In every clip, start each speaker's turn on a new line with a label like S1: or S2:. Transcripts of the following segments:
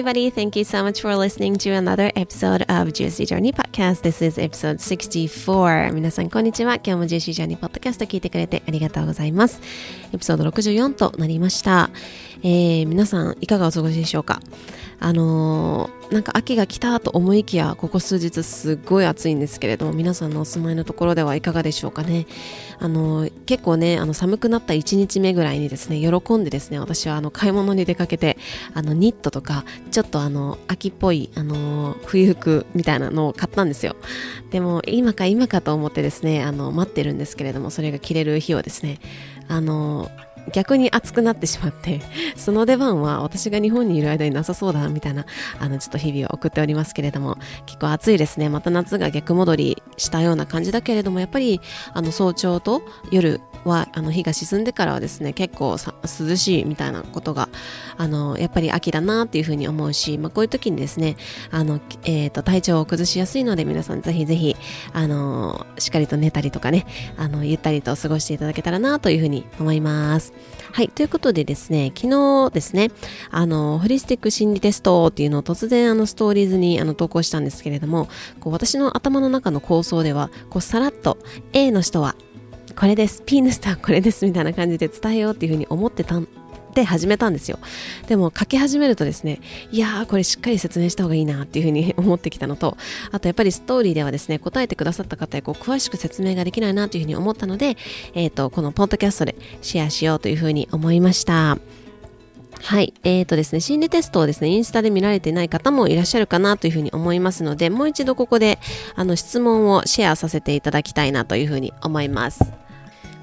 S1: everybody. Thank you so much for listening to another episode of Juicy Journey Podcast. This is episode 64. 皆さん、こんにちは。今日も Juicy Journey Podcast 聞いてくれてありがとうございます。エピソード64となりました。えー、皆さん、いかがお過ごしでしょうか？あのー、なんか秋が来たと思いきやここ数日すっごい暑いんですけれども皆さんのお住まいのところではいかがでしょうかね？あのー、結構ねあの寒くなった1日目ぐらいにですね喜んでですね私はあの買い物に出かけてあのニットとかちょっとあの秋っぽいあの冬服みたいなのを買ったんですよ。でも今か今かと思ってですねあの待ってるんですけれどもそれが着れる日をですねあの逆に熱くなってしまって その出番は私が日本にいる間になさそうだみたいなあのちょっと日々を送っておりますけれども結構暑いですね。また夏が逆戻りしたような感じだけれどもやっぱりあの早朝と夜はあの日が沈んでからはですね結構涼しいみたいなことがあのやっぱり秋だなっていうふうに思うし、まあ、こういう時にですねあの、えーと、体調を崩しやすいので皆さんぜひぜひあのしっかりと寝たりとかねあのゆったりと過ごしていただけたらなというふうに思います。はいということでですね昨日ですねあのホリスティック心理テストっていうのを突然あのストーリーズにあの投稿したんですけれどもこう私の頭の中の構想ではこうさらっと A の人はこれです。ピーヌスターこれです。みたいな感じで伝えようっていうふうに思ってたんで始めたんですよ。でも書き始めるとですねいやーこれしっかり説明した方がいいなっていうふうに思ってきたのとあとやっぱりストーリーではですね答えてくださった方へこう詳しく説明ができないなというふうに思ったので、えーと、このポッドキャストでシェアしようというふうに思いました。はい。えーとですね、心理テストをですね、インスタで見られていない方もいらっしゃるかなというふうに思いますので、もう一度ここで、あの、質問をシェアさせていただきたいなというふうに思います。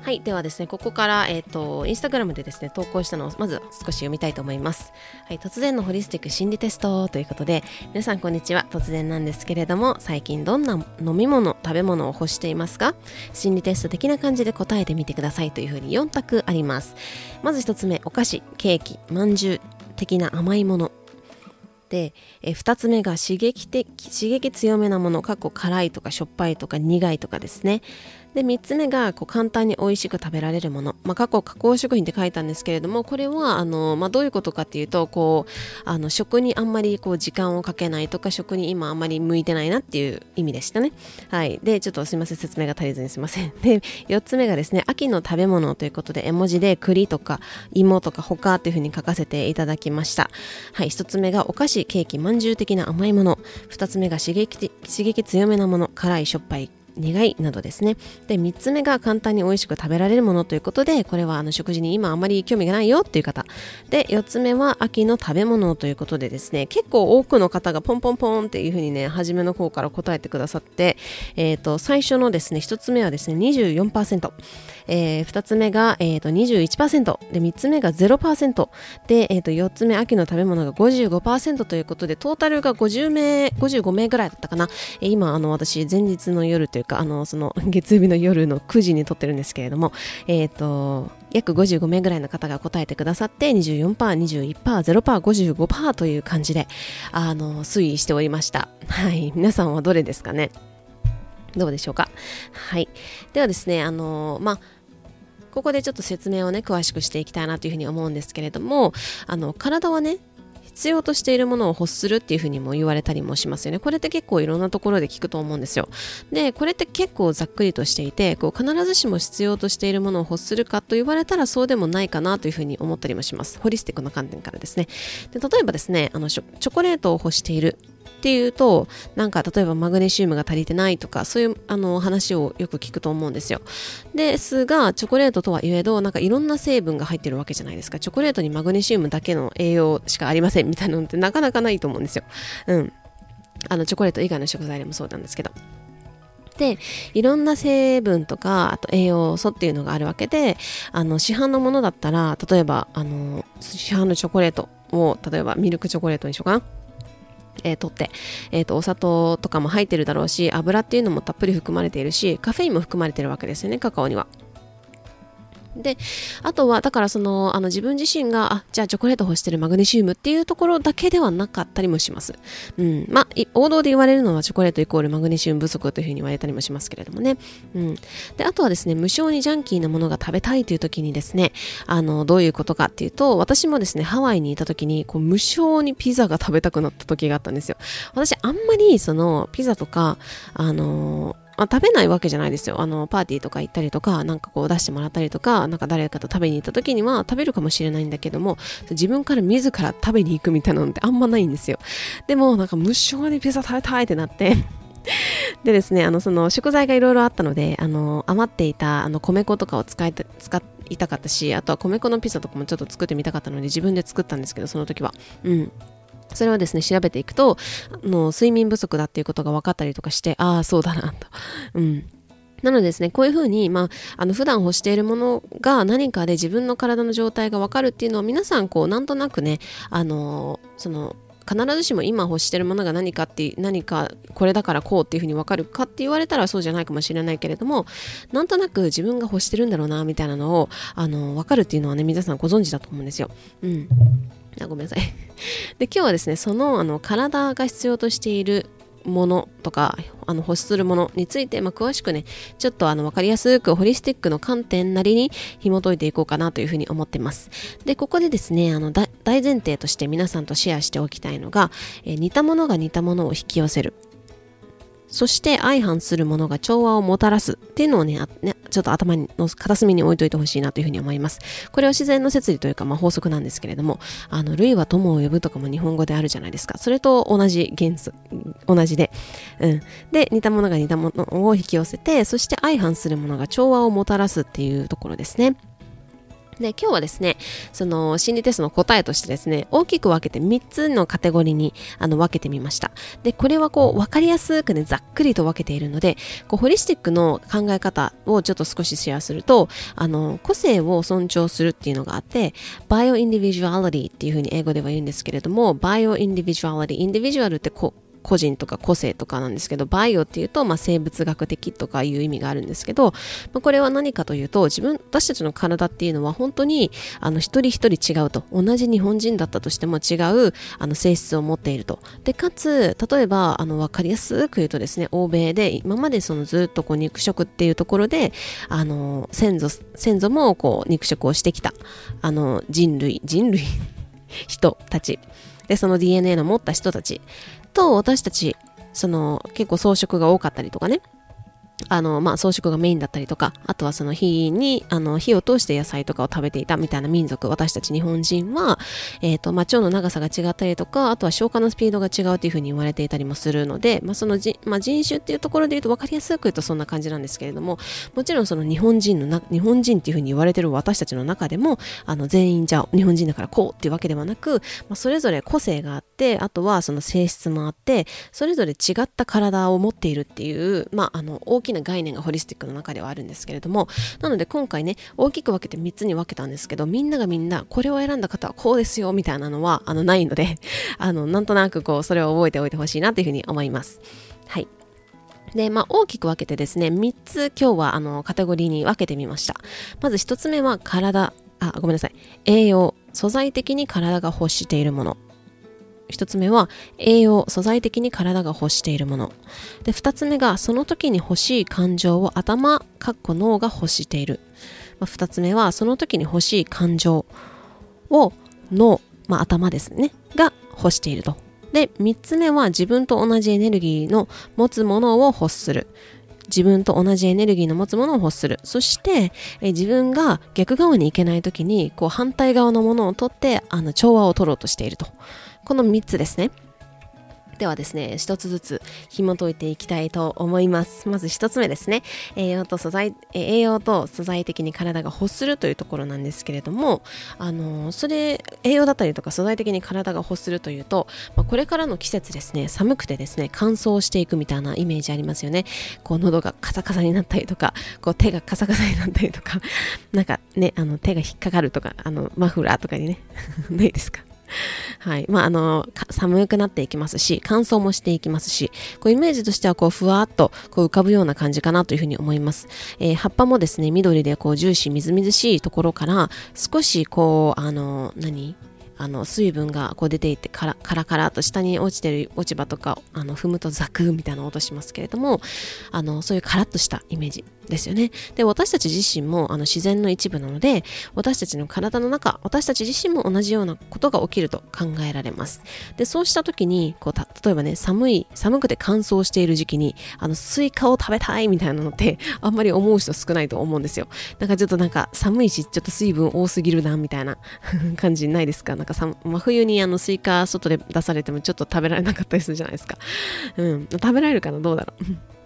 S1: はい。ではですね、ここから、えっ、ー、と、インスタグラムでですね、投稿したのをまず少し読みたいと思います。はい。突然のホリスティック心理テストということで、皆さんこんにちは。突然なんですけれども、最近どんな飲み物、食べ物を欲していますか？心理テスト的な感じで答えてみてくださいというふうに4択あります。まず1つ目、お菓子、ケーキ、まんじゅう的な甘いもの。で、え2つ目が刺激的刺激強めなもの過去辛いとかしょっぱいとか苦いとかですねで3つ目がこう簡単に美味しく食べられるもの、まあ、過去加工食品って書いたんですけれどもこれはあの、まあ、どういうことかっていうとこうあの食にあんまりこう時間をかけないとか食に今あんまり向いてないなっていう意味でしたね。はい。でちょっとすいません説明が足りずにすいません。で4つ目がですね秋の食べ物ということで絵文字で栗とか芋とか他っていうふうに書かせていただきました。はい。1つ目がお菓子ケーキまんじゅう的な甘いもの。2つ目が刺激刺激強めなもの。辛いしょっぱい願いなどですね。で3つ目が簡単に美味しく食べられるものということでこれはあの食事に今あまり興味がないよっていう方。で4つ目は秋の食べ物ということでですね結構多くの方がポンポンポンっていうふうにね初めの方から答えてくださって、えー、と最初のですね1つ目はですね24%、えー、2つ目が、えー、と21%で3つ目が0%で、えー、と4つ目秋の食べ物が55%ということでトータルが50名55名ぐらいだったかな、えー、今あの私前日の夜というかあのその 月曜日の夜の9時に撮ってるんですけれども、えっ、ー、と約55名ぐらいの方が答えてくださって24%、21%、0%、55%という感じであの推移しておりました。はい、皆さんはどれですかね？どうでしょうか？はい。ではですね、あのまあここでちょっと説明をね詳しくしていきたいなというふうに思うんですけれどもあの体はね必要としているものを欲するっていうふうにも言われたりもしますよね。これって結構いろんなところで聞くと思うんですよ。で、これって結構ざっくりとしていて、こう必ずしも必要としているものを欲するかと言われたらそうでもないかなというふうに思ったりもします。ホリスティックな観点からですね。で例えばですね、あのチョコレートを欲しているっていうとなんか例えばマグネシウムが足りてないとかそういうあの話をよく聞くと思うんですよ。ですがチョコレートとはいえどなんかいろんな成分が入ってるわけじゃないですか。チョコレートにマグネシウムだけの栄養しかありませんみたいなのってなかなかないと思うんですよ。うん。あのチョコレート以外の食材でもそうなんですけど。でいろんな成分とかあと栄養素っていうのがあるわけであの市販のものだったら例えばあの市販のチョコレートを例えばミルクチョコレートにしようかな。えー、取って、えーと、お砂糖とかも入ってるだろうし油っていうのもたっぷり含まれているしカフェインも含まれてるわけですよねカカオには。であとはだからそのあの自分自身があじゃあチョコレート欲してるマグネシウムっていうところだけではなかったりもします、うん、まあ王道で言われるのはチョコレートイコールマグネシウム不足というふうに言われたりもしますけれどもね、うん、であとはですね無性にジャンキーなものが食べたいという時にですねあのどういうことかっていうと私もですねハワイにいた時にこう無性にピザが食べたくなった時があったんですよ。私あんまりそのピザとかあのまあ、食べないわけじゃないですよ。あの、パーティーとか行ったりとか、なんかこう出してもらったりとか、なんか誰かと食べに行った時には食べるかもしれないんだけども、自分から自ら食べに行くみたいなのってあんまないんですよ。でも、なんか無性にピザ食べたいってなって でですね、あの、その食材がいろいろあったので、あの、余っていたあの米粉とかを使いた、使いたかったし、あとは米粉のピザとかもちょっと作ってみたかったので、自分で作ったんですけど、その時は。うん。それをですね、調べていくと、あの睡眠不足だっていうことが分かったりとかして、ああ、そうだなと。うん。なのでですね、こういうふうに、まあ、あの普段欲しているものが何かで自分の体の状態が分かるっていうのは皆さんこうなんとなくね、あのその必ずしも今欲してるものが何かって何かこれだからこうっていうふうに分かるかって言われたらそうじゃないかもしれないけれどもなんとなく自分が欲してるんだろうなみたいなのをあの分かるっていうのはね皆さんご存知だと思うんですよ。うんあごめんなさい。で今日はですねそのあの体が必要としているものとかあの欲するものについて、まあ、詳しくねちょっとあの分かりやすくホリスティックの観点なりに紐解いていこうかなというふうに思ってます。でここでですねあの大前提として皆さんとシェアしておきたいのが、えー、似たものが似たものを引き寄せる。そして相反するものが調和をもたらすっていうのをね、ねちょっと頭の片隅に置いといてほしいなというふうに思います。これは自然の摂理というか、まあ、法則なんですけれども、あの、類は友を呼ぶとかも日本語であるじゃないですか。それと同じ原則、同じで。うん。で、似たものが似たものを引き寄せて、そして相反するものが調和をもたらすっていうところですね。で、今日はですね、その心理テストの答えとしてですね、大きく分けて3つのカテゴリーにあの分けてみました。で、これはこう分かりやすくね、ざっくりと分けているので、こうホリスティックの考え方をちょっと少しシェアすると、あの、個性を尊重するっていうのがあって、 bio-individuality っていうふうに英語では言うんですけれども、 bio-individuality、individual ってこう、個人とか個性とかなんですけど bio っていうと、まあ、生物学的とかいう意味があるんですけど、まあ、これは何かというと自分私たちの体っていうのは本当にあの一人一人違うと。同じ日本人だったとしても違うあの性質を持っていると。でかつ例えばあの分かりやすく言うとですね欧米で今までそのずっとこう肉食っていうところであの先祖先祖もこう肉食をしてきた。あの人類人類人たち。でその DNA の持った人たち。と私たちその結構装飾が多かったりとかね。あの、まあ、装飾がメインだったりとか、あとはその火に、あの、火を通して野菜とかを食べていたみたいな民族、私たち日本人は、えっ、ー、と、まあ、腸の長さが違ったりとか、あとは消化のスピードが違うというふうに言われていたりもするので、まあ、そのじ、まあ、人種っていうところで言うと分かりやすく言うとそんな感じなんですけれども、もちろんその日本人のな、日本人っていうふうに言われてる私たちの中でも、あの、全員じゃあ日本人だからこうっていうわけではなく、まあ、それぞれ個性があって、あとはその性質もあって、それぞれ違った体を持っているっていう、まあ、あの、大ききな概念がホリスティックの中ではあるんですけれどもなので今回ね大きく分けて3つに分けたんですけどみんながみんなこれを選んだ方はこうですよみたいなのはあのないので あのなんとなくこうそれを覚えておいてほしいなというふうに思いますはいで、まあ、大きく分けてですね、3つ今日はあのカテゴリーに分けてみました。まず1つ目は体、あ、ごめんなさい。栄養、素材的に体が欲しているもの。1つ目は栄養素材的に体が欲しているもの。で2つ目がその時に欲しい感情を頭かっこ脳が欲している、まあ、2つ目はその時に欲しい感情を脳、まあ、頭ですねが欲していると。で3つ目は自分と同じエネルギーの持つものを欲する。自分と同じエネルギーの持つものを欲する。そしてえ自分が逆側に行けない時にこう反対側のものを取ってあの調和を取ろうとしていると。この3つですね。ではですね、一つずつ紐解いていきたいと思います。まず一つ目ですね。栄養と素材、栄養と素材的に体が欲するというところなんですけれども、あの、それ、栄養だったりとか素材的に体が欲するというと、まあ、これからの季節ですね、寒くてですね、乾燥していくみたいなイメージありますよね。こう、喉がカサカサになったりとか、こう、手がカサカサになったりとか、なんかね、あの、手が引っかかるとか、あの、マフラーとかにね、ないですか？はい。まあ、あの、寒くなっていきますし、乾燥もしていきますし、こうイメージとしてはこうふわっとこう浮かぶような感じかなというふうに思います。えー、葉っぱもですね、緑でこうジューシーみずみずしいところから少しこう、あの、何？あの水分がこう出ていてカラカラカラと下に落ちてる落ち葉とかあの踏むとザクみたいな音しますけれどもあのそういうカラッとしたイメージですよね。で、私たち自身もあの自然の一部なので、私たちの体の中、私たち自身も同じようなことが起きると考えられます。で、そうした時に、こう例えばね、寒い、寒くて乾燥している時期に、あの、スイカを食べたいみたいなのって、あんまり思う人少ないと思うんですよ。なんかちょっとなんか寒いし、ちょっと水分多すぎるな、みたいな 感じないですか？なんかさ、真冬にあのスイカ外で出されてもちょっと食べられなかったりするじゃないですか。うん。食べられるかな？どうだろう？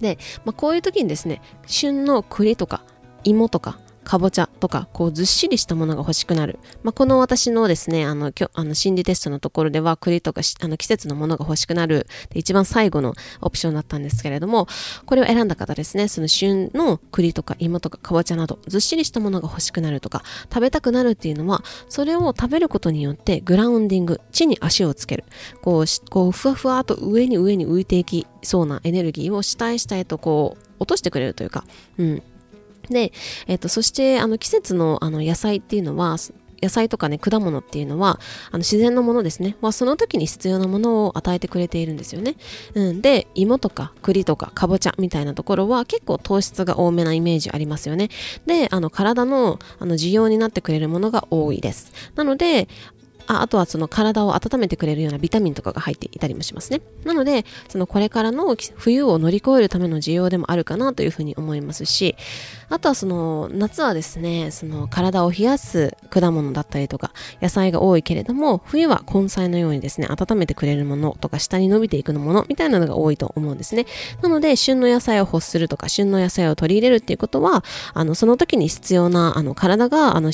S1: で、まあ、こういう時にですね旬の栗とか芋とかかぼちゃとか、こうずっしりしたものが欲しくなる。まあ、この私のですね、あの、きょあの心理テストのところでは、栗とかあの季節のものが欲しくなるで、一番最後のオプションだったんですけれども、これを選んだ方ですね、その旬の栗とか芋とかかぼちゃなど、ずっしりしたものが欲しくなるとか、食べたくなるっていうのは、それを食べることによってグラウンディング、地に足をつける。こう、こうふわふわと上に上に浮いていきそうなエネルギーを下へ下へとこう、落としてくれるというか、うん。で、えっ、と、そしてあの季節のあの野菜っていうのは、野菜とかね、果物っていうのは、あの自然のものですね。はその時に必要なものを与えてくれているんですよね。うん、で、芋とか栗とかかぼちゃみたいなところは結構糖質が多めなイメージありますよね。で、あの体のあの需要になってくれるものが多いです。なので、ああとはその体を温めてくれるようなビタミンとかが入っていたりもしますね。なので、そのこれからの冬を乗り越えるための需要でもあるかなというふうに思いますし、あとはその夏はですね、その体を冷やす果物だったりとか野菜が多いけれども、冬は根菜のようにですね、温めてくれるものとか下に伸びていくものみたいなのが多いと思うんですね。なので、旬の野菜を欲するとか、旬の野菜を取り入れるっていうことは、あの、その時に必要な、あの、体が、あの、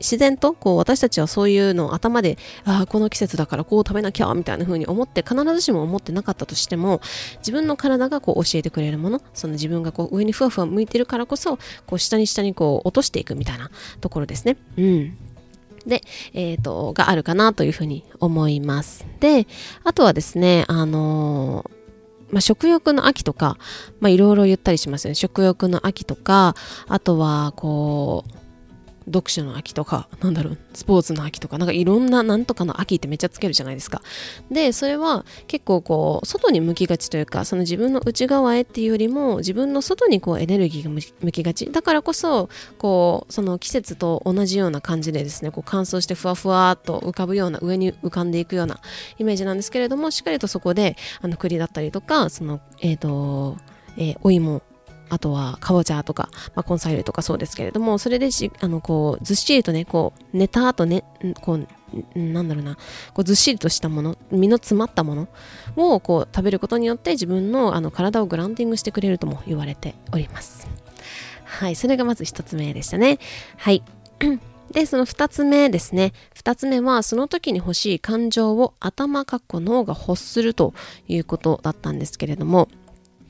S1: 自然とこう私たちはそういうのを頭でああこの季節だからこう食べなきゃみたいな風に思って必ずしも思ってなかったとしても自分の体がこう教えてくれるものその自分がこう上にふわふわ向いてるからこそこう下に下にこう落としていくみたいなところですね。うんで、えっ、ー、と、があるかなというふうに思います。で、あとはですね、あのー、まあ、食欲の秋とか、まあ、いろいろ言ったりしますよね。食欲の秋とか、あとは、こう、読書の秋とか、なんだろう、スポーツの秋とか、なんかいろんななんとかの秋ってめっちゃつけるじゃないですか。で、それは結構こう、外に向きがちというか、その自分の内側へっていうよりも、自分の外にこうエネルギーが向きがち。だからこそ、こう、その季節と同じような感じでですね、こう乾燥してふわふわっと浮かぶような、上に浮かんでいくようなイメージなんですけれども、しっかりとそこで、あの、栗だったりとか、その、えっ、ー、と、えー、お芋あとはかぼちゃとか、まあ、根菜類とかそうですけれども、それでし、あの、こう、ずっしりとね、こう、寝た後ね、こう、なんだろうな、こうずっしりとしたもの、身の詰まったものをこう食べることによって自分のあの体をグランディングしてくれるとも言われております。はい、それがまず一つ目でしたね。はい。で、その二つ目ですね。二つ目は、その時に欲しい感情を頭かっこ脳が欲するということだったんですけれども、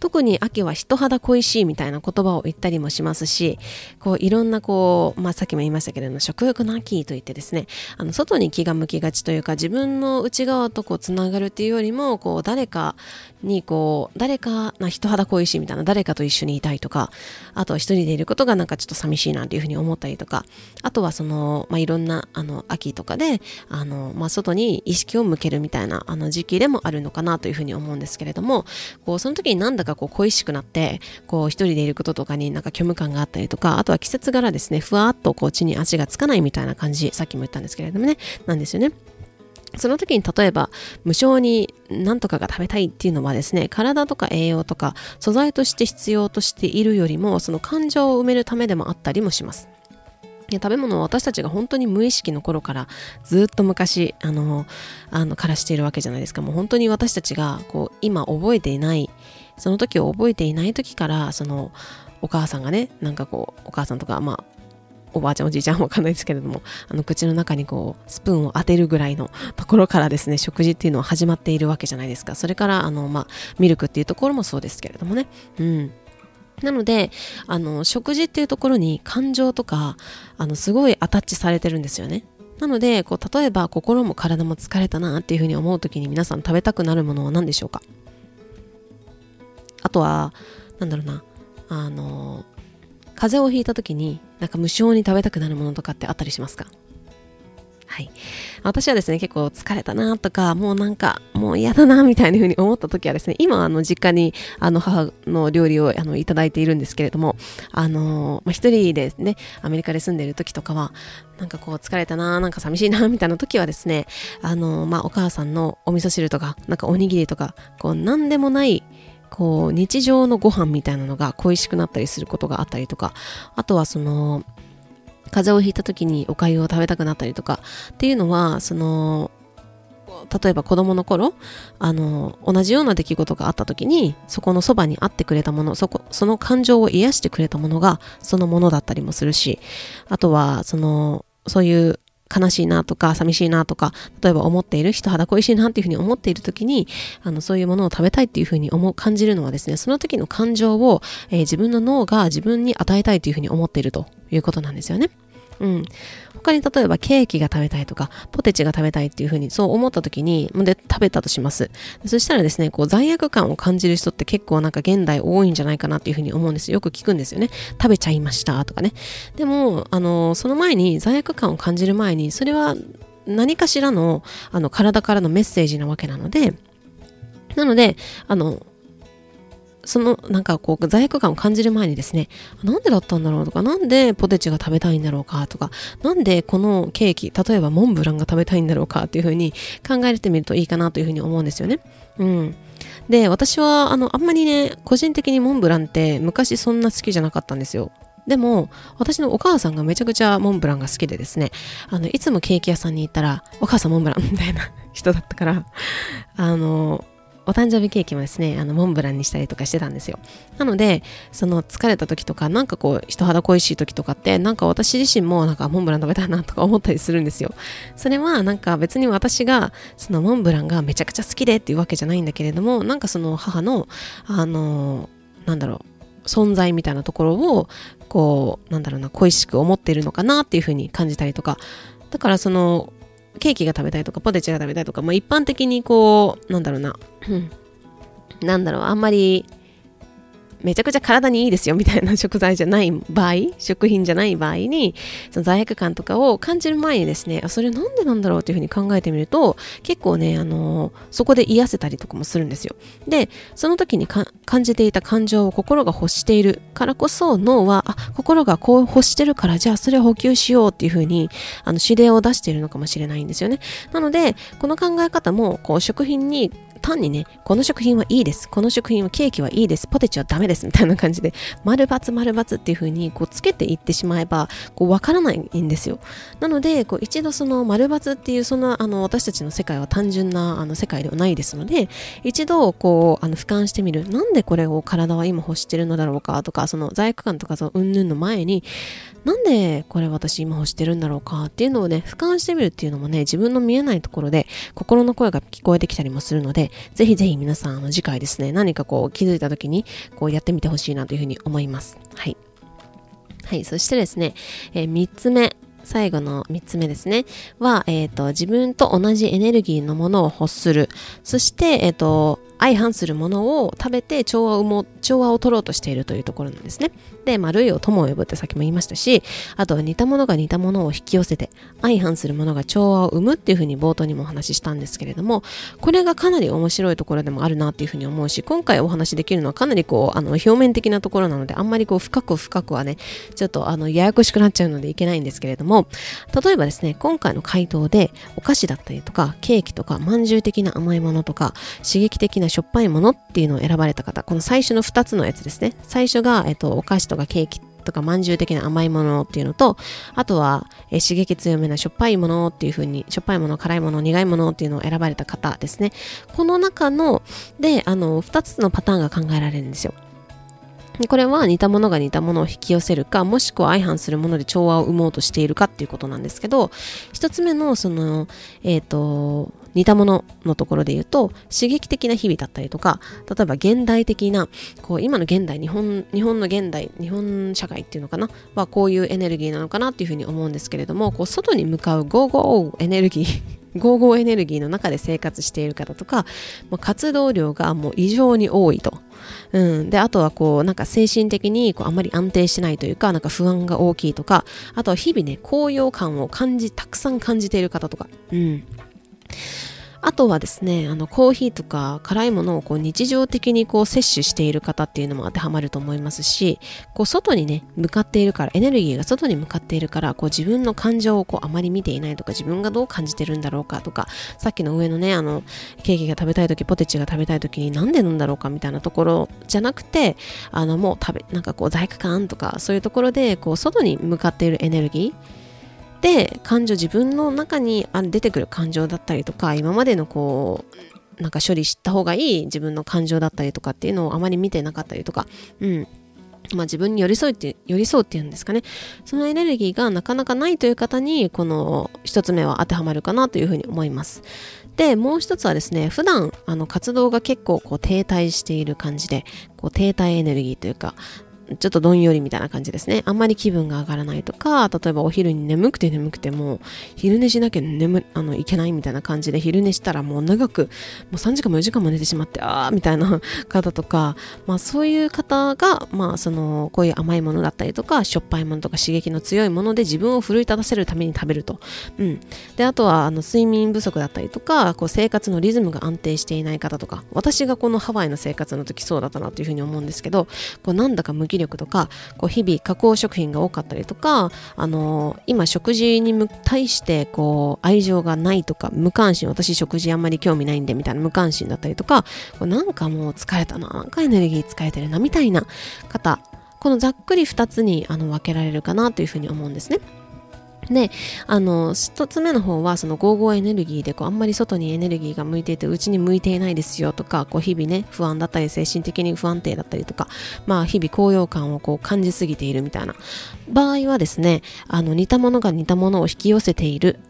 S1: 特に秋は人肌恋しいみたいな言葉を言ったりもしますし、こういろんなこう、まあさっきも言いましたけれども、食欲の秋といってですね、あの外に気が向きがちというか、自分の内側とこうつながるっていうよりも、こう誰かにこう、誰かな人肌恋しいみたいな、誰かと一緒にいたいとか、あとは一人でいることがなんかちょっと寂しいなっていうふうに思ったりとか、あとはその、まあいろんなあの秋とかで、あの、まあ外に意識を向けるみたいなあの時期でもあるのかなというふうに思うんですけれども、こうその時になんだかこう恋しくなって、こう一人でいることとかになんか虚無感があったりとか、あとは季節柄ですね、ふわっとこう地に足がつかないみたいな感じ、さっきも言ったんですけれどもね、なんですよね。その時に例えば無性に何とかが食べたいっていうのはですね体とか栄養とか素材として必要としているよりもその感情を埋めるためでもあったりもします。食べ物を私たちが本当に無意識の頃からずっと昔あのあのからしているわけじゃないですか。もう本当に私たちがこう今覚えていないその時を覚えていない時からそのお母さんがねなんかこうお母さんとかまあおばあちゃんおじいちゃんわかんないですけれどもあの口の中にこうスプーンを当てるぐらいの ところからですね食事っていうのは始まっているわけじゃないですか。それからあのまあミルクっていうところもそうですけれどもね。うん。なので、あの、食事っていうところに感情とか、あの、すごいアタッチされてるんですよね。なので、こう、例えば心も体も疲れたなっていうふうに思う時に皆さん食べたくなるものは何でしょうか？あとは、なんだろうな、あの、風邪をひいた時になんか無性に食べたくなるものとかってあったりしますか？はい。私はですね、結構疲れたなとか、もうなんか、もう嫌だなみたいな風に思った時はですね、今、あの、実家に、あの、母の料理を、あの、いただいているんですけれども、あの、まあ、一人でね、アメリカで住んでいる時とかは、なんかこう、疲れたななんか寂しいなみたいな時はですね、あの、まあ、お母さんのお味噌汁とか、なんかおにぎりとか、こう、なんでもない、こう、日常のご飯みたいなのが恋しくなったりすることがあったりとか、あとはその、風邪をひいた時にお粥を食べたくなったりとかっていうのはその例えば子供の頃あの同じような出来事があった時にそこのそばにあってくれたものそこその感情を癒してくれたものがそのものだったりもするしあとはそのそういう悲しいなとか寂しいなとか例えば思っている人肌恋しいなっていうふうに思っている時にあのそういうものを食べたいっていうふうに思う感じるのはですねその時の感情を、えー、自分の脳が自分に与えたいというふうに思っているということなんですよね。うん。他に例えばケーキが食べたいとか、ポテチが食べたいっていうふうにそう思った時に、で、食べたとします。そしたらですね、こう罪悪感を感じる人って結構なんか現代多いんじゃないかなっていうふうに思うんですよ。よく聞くんですよね。食べちゃいましたとかね。でも、あの、その前に、罪悪感を感じる前に、それは何かしらの、あの、体からのメッセージなわけなので、なので、あの、そのなんかこう罪悪感を感じる前にですねなんでだったんだろうとかなんでポテチが食べたいんだろうかとかなんでこのケーキ例えばモンブランが食べたいんだろうかっていうふうに考えてみるといいかなというふうに思うんですよね。うん。で、私はあのあんまりね個人的にモンブランって昔そんな好きじゃなかったんですよ。でも、私のお母さんがめちゃくちゃモンブランが好きでですね、あの、いつもケーキ屋さんに行ったら、お母さんモンブランみたいな人だったから、あの、お誕生日ケーキもですね、あの、モンブランにしたりとかしてたんですよ。なので、その疲れた時とか、なんかこう、人肌恋しい時とかって、なんか私自身もなんかモンブラン食べたいなとか思ったりするんですよ。それはなんか別に私が、そのモンブランがめちゃくちゃ好きでっていうわけじゃないんだけれども、なんかその母の、あの、なんだろう、存在みたいなところを、こう、なんだろうな、恋しく思っているのかなっていうふうに感じたりとか、だからその、ケーキが食べたいとか、ポテチが食べたいとか、まあ、一般的にこう、なんだろうな、なんだろう、あんまりめちゃくちゃ体にいいですよみたいな食材じゃない場合、食品じゃない場合に、その罪悪感とかを感じる前にですねあ、それなんでなんだろうっていうふうに考えてみると、結構ね、あのそこで癒せたりとかもするんですよ。で、その時に感じていた感情を心が欲しているからこそ、脳は、あ、心がこう欲してるから、じゃあそれを補給しようっていうふうに、あの、指令を出しているのかもしれないんですよね。なので、この考え方も、こう、食品に単にね、この食品はいいです。この食品はケーキはいいです。ポテチはダメです。みたいな感じで、丸×丸×っていう風にこうつけていってしまえば、こうわからないんですよ。なので、こう一度その丸×っていうそんなあの私たちの世界は単純なあの世界ではないですので、一度こうあの俯瞰してみる。なんでこれを体は今欲してるのだろうかとか、その罪悪感とかそのうんぬんの前に、なんでこれ私今欲してるんだろうかっていうのをね、俯瞰してみるっていうのもね、自分の見えないところで心の声が聞こえてきたりもするので、ぜひぜひ皆さん、あの次回ですね、何かこう気づいた時にこうやってみてほしいなというふうに思います。はい。はい、そしてですね、えー、3つ目。最後の3つ目ですね。は、えっ、ー、と、自分と同じエネルギーのものを欲する。そして、えっ、ー、と、相反するものを食べて調和をも調和を取ろうとしているというところなんですね。で、まあ、類を友を呼ぶってさっきも言いましたし、あとは似たものが似たものを引き寄せて、相反するものが調和を生むっていうふうに冒頭にもお話ししたんですけれども、これがかなり面白いところでもあるなっていうふうに思うし、今回お話しできるのはかなりこう、あの、表面的なところなので、あんまりこう、深く深くはね、ちょっとあの、ややこしくなっちゃうのでいけないんですけれども、例えばですね、今回の回答で、お菓子だったりとか、ケーキとか、まんじゅう的な甘いものとか、刺激的なしょっぱいものっていうのを選ばれた方、この最初の2つのやつですね。最初が、えっと、お菓子とかケーキとかまんじゅう的な甘いものっていうのと、あとは、え刺激強めなしょっぱいものっていう風に、しょっぱいもの、辛いもの、苦いものっていうのを選ばれた方ですね。この中の、で、あの、2つのパターンが考えられるんですよ。これは似たものが似たものを引き寄せるか、もしくは相反するもので調和を生もうとしているかっていうことなんですけど、一つ目のその、えっ、ー、と、似たもののところで言うと刺激的な日々だったりとか例えば現代的なこう今の現代日本日本の現代日本社会っていうのかなはこういうエネルギーなのかなっていうふうに思うんですけれどもこう外に向かうゴーゴーエネルギー ゴーゴーエネルギーの中で生活している方とか、もう活動量がもう異常に多いと。うん。で、あとはこう、なんか精神的にこうあんまり安定しないというか、なんか不安が大きいとか、あとは日々ね、高揚感を感じ、たくさん感じている方とか。うん。あとはですね、あのコーヒーとか辛いものをこう日常的にこう摂取している方っていうのも当てはまると思いますし、こう外にね、向かっているから、エネルギーが外に向かっているから、こう自分の感情をこうあまり見ていないとか、自分がどう感じてるんだろうかとか、さっきの上のね、あの、ケーキが食べたい時、ポテチが食べたい時になんで飲んだろうかみたいなところじゃなくて、あの、もう食べ、なんかこう罪悪感とか、そういうところで、こう外に向かっているエネルギー、で感情自分の中に出てくる感情だったりとか今までのこうなんか処理した方がいい自分の感情だったりとかっていうのをあまり見てなかったりとか、うん。まあ、自分に寄り添うって寄り添うっていうんですかね。そのエネルギーがなかなかないという方にこの一つ目は当てはまるかなというふうに思います。でもう一つはですね普段あの活動が結構こう停滞している感じでこう停滞エネルギーというかちょっとどんよりみたいな感じですね。あんまり気分が上がらないとか、例えばお昼に眠くて眠くても、昼寝しなきゃ眠、あの、いけないみたいな感じで、昼寝したらもう長く、もう3時間も4時間も寝てしまって、あーみたいな方とか、まあそういう方が、まあその、こういう甘いものだったりとか、しょっぱいものとか刺激の強いもので自分を奮い立たせるために食べると。うん。で、あとは、あの、睡眠不足だったりとか、こう生活のリズムが安定していない方とか、私がこのハワイの生活の時そうだったなというふうに思うんですけど、こうなんだか無気力とかこう日々加工食品が多かったりとか、あのー、今食事に対してこう愛情がないとか無関心私食事あんまり興味ないんでみたいな無関心だったりとかこうなんかもう疲れたななんかエネルギー疲れてるなみたいな方このざっくり2つにあの分けられるかなというふうに思うんですね。で、あの、1つ目の方は、その55エネルギーで、こう、あんまり外にエネルギーが向いていて、うちに向いていないですよとか、こう、日々ね、不安だったり、精神的に不安定だったりとか、まあ、日々高揚感をこう、感じすぎているみたいな。場合はですね、あの、似たものが似たものを引き寄せている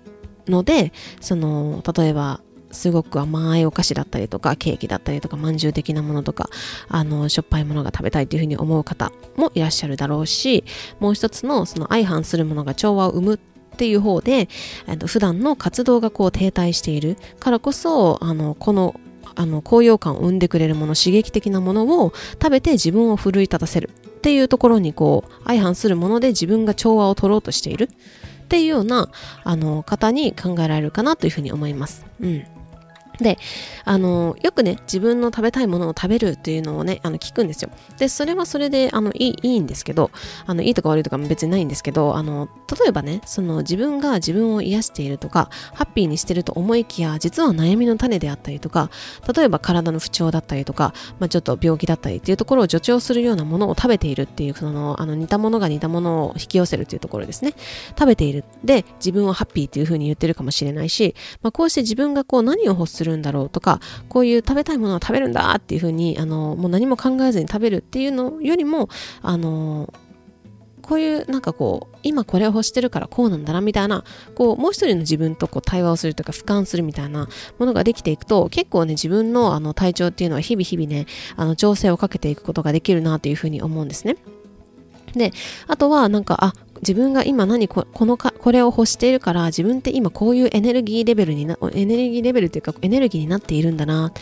S1: ので、その、例えば、すごく甘いお菓子だったりとか、ケーキだったりとか、まんじゅう的なものとか、あの、しょっぱいものが食べたいというふうに思う方もいらっしゃるだろうし、もう一つのその相反するものが調和を生むっていう方で、えっと、普段の活動がこう停滞しているからこそ、あの、このあの高揚感を生んでくれるもの刺激的なものを食べて自分を奮い立たせるっていうところにこう相反するもので自分が調和を取ろうとしているっていうようなあの方に考えられるかなというふうに思います。うんで、あの、よくね、自分の食べたいものを食べるっていうのをね、あの、聞くんですよ。で、それはそれで、あの、いい、いいんですけど、あの、いいとか悪いとかも別にないんですけど、あの、例えばね、その、自分が自分を癒しているとか、ハッピーにしてると思いきや、実は悩みの種であったりとか、例えば体の不調だったりとか、まあ、ちょっと病気だったりっていうところを助長するようなものを食べているっていう、その、あの、似たものが似たものを引き寄せるっていうところですね。食べている。で、自分はハッピーっていうふうに言ってるかもしれないし、まあ、こうして自分がこう、何を欲するするんだろうとか、こういう食べたいものは食べるんだっていうふうに、あの、もう何も考えずに食べるっていうのよりも、あの、こういうなんかこう今これを欲してるからこうなんだなみたいなこうもう一人の自分とこう対話をするというか俯瞰するみたいなものができていくと結構ね自分のあの体調っていうのは日々日々ねあの調整をかけていくことができるなというふうに思うんですね。であとはなんかあ自分が今何このかこれを欲しているから自分って今こういうエネルギーレベルになエネルギーレベルというかエネルギーになっているんだな。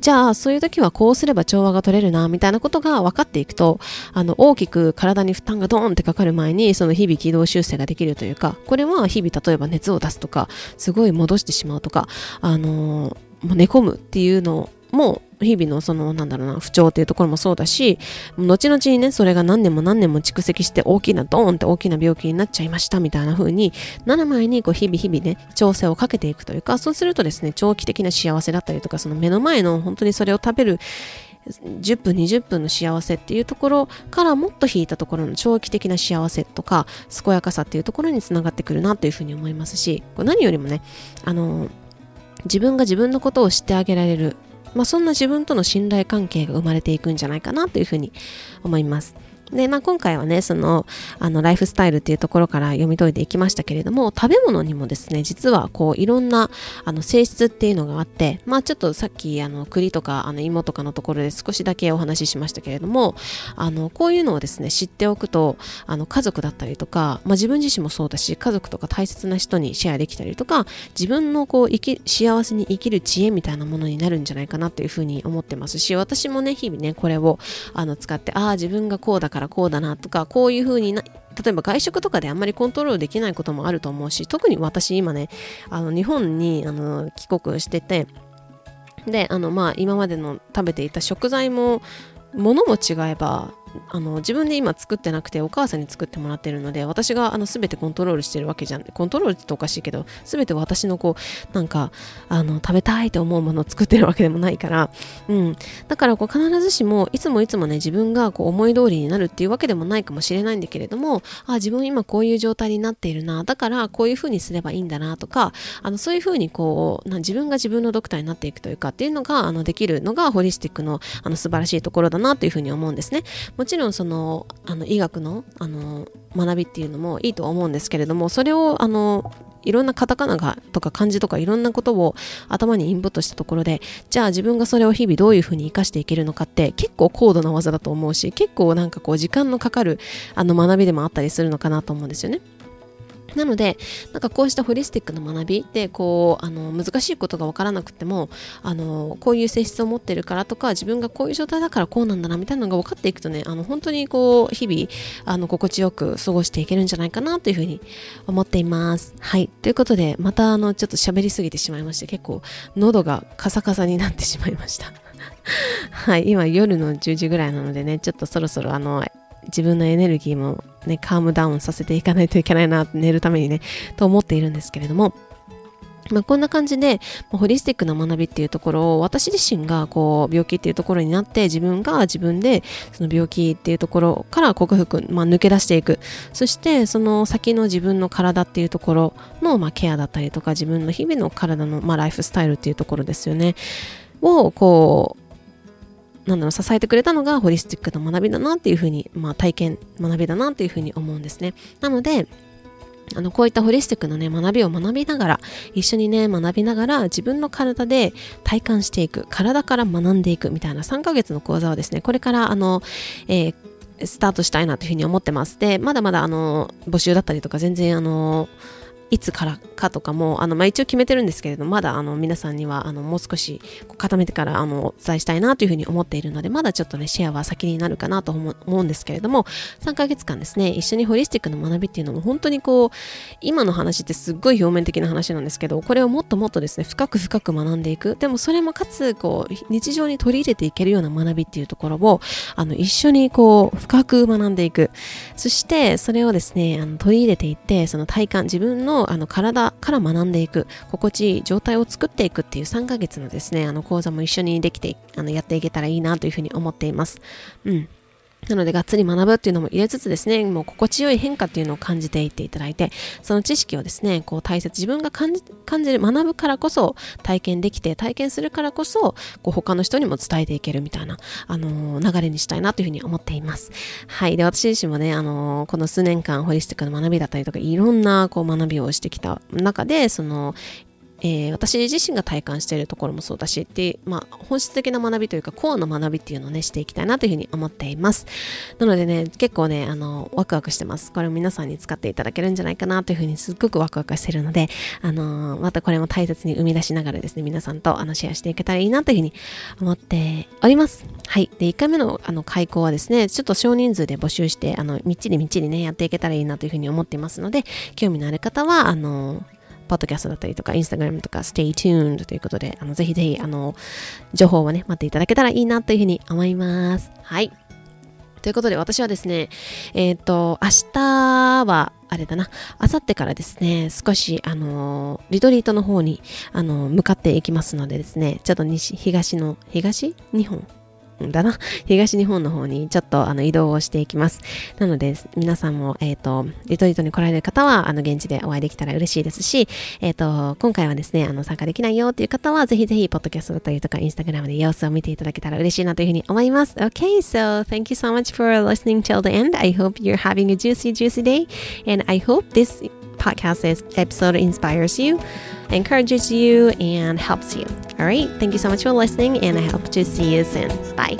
S1: じゃあそういう時はこうすれば調和が取れるなみたいなことが分かっていくとあの大きく体に負担がドーンってかかる前にその日々軌道修正ができるというかこれは日々例えば熱を出すとかすごい戻してしまうとかあのー、寝込むっていうのも日々のそのなんだろうな不調っていうところもそうだし後々にねそれが何年も何年も蓄積して大きなドーンって大きな病気になっちゃいましたみたいな風になる前にこう日々日々ね調整をかけていくというかそうするとですね長期的な幸せだったりとかその目の前の本当にそれを食べる10分20分の幸せっていうところからもっと引いたところの長期的な幸せとか健やかさっていうところにつながってくるなというふうに思いますし何よりもねあの自分が自分のことを知ってあげられるまあ、そんな自分との信頼関係が生まれていくんじゃないかなというふうに思います。で、まあ、今回はね、その、あの、ライフスタイルっていうところから読み解いていきましたけれども、食べ物にもですね、実は、こう、いろんな、あの、性質っていうのがあって、まあ、ちょっとさっき、あの、栗とか、あの、芋とかのところで少しだけお話ししましたけれども、あの、こういうのをですね、知っておくと、あの、家族だったりとか、まあ、自分自身もそうだし、家族とか大切な人にシェアできたりとか、自分の、こう、生き、幸せに生きる知恵みたいなものになるんじゃないかなというふうに思ってますし、私もね、日々ね、これを、あの、使って、ああ、自分がこうだからからこうだなとかこういう風にな例えば外食とかであんまりコントロールできないこともあると思うし特に私今ねあの日本にあの帰国しててであのまあ今までの食べていた食材も物も違えばあの自分で今作ってなくてお母さんに作ってもらってるので私があの全てコントロールしてるわけじゃん。コントロールっておかしいけど全て私のこうなんかあの食べたいと思うものを作ってるわけでもないから、うん、だからこう必ずしもいつもいつもね自分がこう思い通りになるっていうわけでもないかもしれないんだけれどもあ自分今こういう状態になっているなだからこういうふうにすればいいんだなとかあのそういうふうにこうな自分が自分のドクターになっていくというかっていうのがあのできるのがホリスティックのあの素晴らしいところだなというふうに思うんですね。もちろんそのあの医学のあの学びっていうのもいいと思うんですけれどもそれをあのいろんなカタカナがとか漢字とかいろんなことを頭にインプットしたところでじゃあ自分がそれを日々どういうふうに生かしていけるのかって結構高度な技だと思うし結構なんかこう時間のかかるあの学びでもあったりするのかなと思うんですよね。なのでなんかこうしたホリスティックな学びでこうあの難しいことが分からなくてもあのこういう性質を持ってるからとか自分がこういう状態だからこうなんだなみたいなのが分かっていくとねあの本当にこう日々あの心地よく過ごしていけるんじゃないかなというふうに思っています。はいということでまたあのちょっと喋りすぎてしまいまして結構喉がカサカサになってしまいました。はい、今夜の10時ぐらいなのでね、ちょっとそろそろあの、自分のエネルギーもね、カームダウンさせていかないといけないな、寝るためにね、と思っているんですけれども、まあ、こんな感じで、ホリスティックな学びっていうところを私自身がこう病気っていうところになって自分が自分でその病気っていうところから克服、まあ、抜け出していく。そしてその先の自分の体っていうところの、まあ、ケアだったりとか自分の日々の体の、まあ、ライフスタイルっていうところですよね。をこうなんだろう、支えてくれたのがホリスティックな学びだなっていうふうに、まあ体験、学びだなっていうふうに思うんですね。なので、あの、こういったホリスティックなね、学びを学びながら、一緒にね、学びながら、自分の体で体感していく、体から学んでいくみたいな3ヶ月の講座をですね、これから、あの、えースタートしたいなというふうに思ってます。で、まだまだあの募集だったりとか全然あのいつからかとかもあの、まあ、一応決めてるんですけれどまだあの皆さんにはあのもう少し固めてからあのお伝えしたいなというふうに思っているのでまだちょっとねシェアは先になるかなと思うんですけれども3ヶ月間ですね一緒にホリスティックの学びっていうのも本当にこう今の話ってすっごい表面的な話なんですけどこれをもっともっとですね深く深く学んでいく。でもそれもかつこう日常に取り入れていけるような学びっていうところをあの一緒にこう深く学んでいく。そしてそれをですねあの取り入れていってその体感自分のあの体から学んでいく心地いい状態を作っていくっていう3ヶ月のですねあの講座も一緒にできてあのやっていけたらいいなというふうに思っています。うんなので、がっつり学ぶっていうのも入れつつですね、もう心地よい変化っていうのを感じていっていただいて、その知識をですね、こう大切、自分が感じ感じる、学ぶからこそ体験できて、体験するからこそ、こう他の人にも伝えていけるみたいな、あのー、流れにしたいなというふうに思っています。はい。で、私自身もね、あのー、この数年間、ホリスティックの学びだったりとか、いろんなこう学びをしてきた中で、その、えー、私自身が体感しているところもそうだしってまあ、本質的な学びというかコアの学びっていうのをねしていきたいなというふうに思っています。なのでね結構ねあのワクワクしてます。これを皆さんに使っていただけるんじゃないかなというふうにすっごくワクワクしてるのであのまたこれも大切に生み出しながらですね皆さんとあのシェアしていけたらいいなというふうに思っております。はい。で1回目のあの開講はですねちょっと少人数で募集してあのみっちりみっちりねやっていけたらいいなというふうに思っていますので興味のある方はあのポッドキャストだったりとか、インスタグラムとか、stay tuned ということで、あの、ぜひぜひ、あの、情報をね、待っていただけたらいいなというふうに思います。はい。ということで、私はですね、えっ、ー、と、明日は、あれだな、あさってからですね、少し、あのリトリートの方に、あの向かっていきますのでですね、ちょっと西、東の、東日本だな、東日本の方にちょっとあの移動をしていきます。なので、皆さんも、えっ、ー、と、リトリートに来られる方は、あの、現地でお会いできたら嬉しいですし、えっ、ー、と、今回はですね、あの、参加できないよっていう方は、ぜひぜひ、ポッドキャストだったりとか、インスタグラムで様子を見ていただけたら嬉しいなというふうに思います。Okay, so thank you so much for listening till the end. I hope you're having a juicy, juicy day, and I hope this podcast episode inspires you, encourages you, and helps you. All right. Thank you so much for listening, and I hope to see you soon. Bye.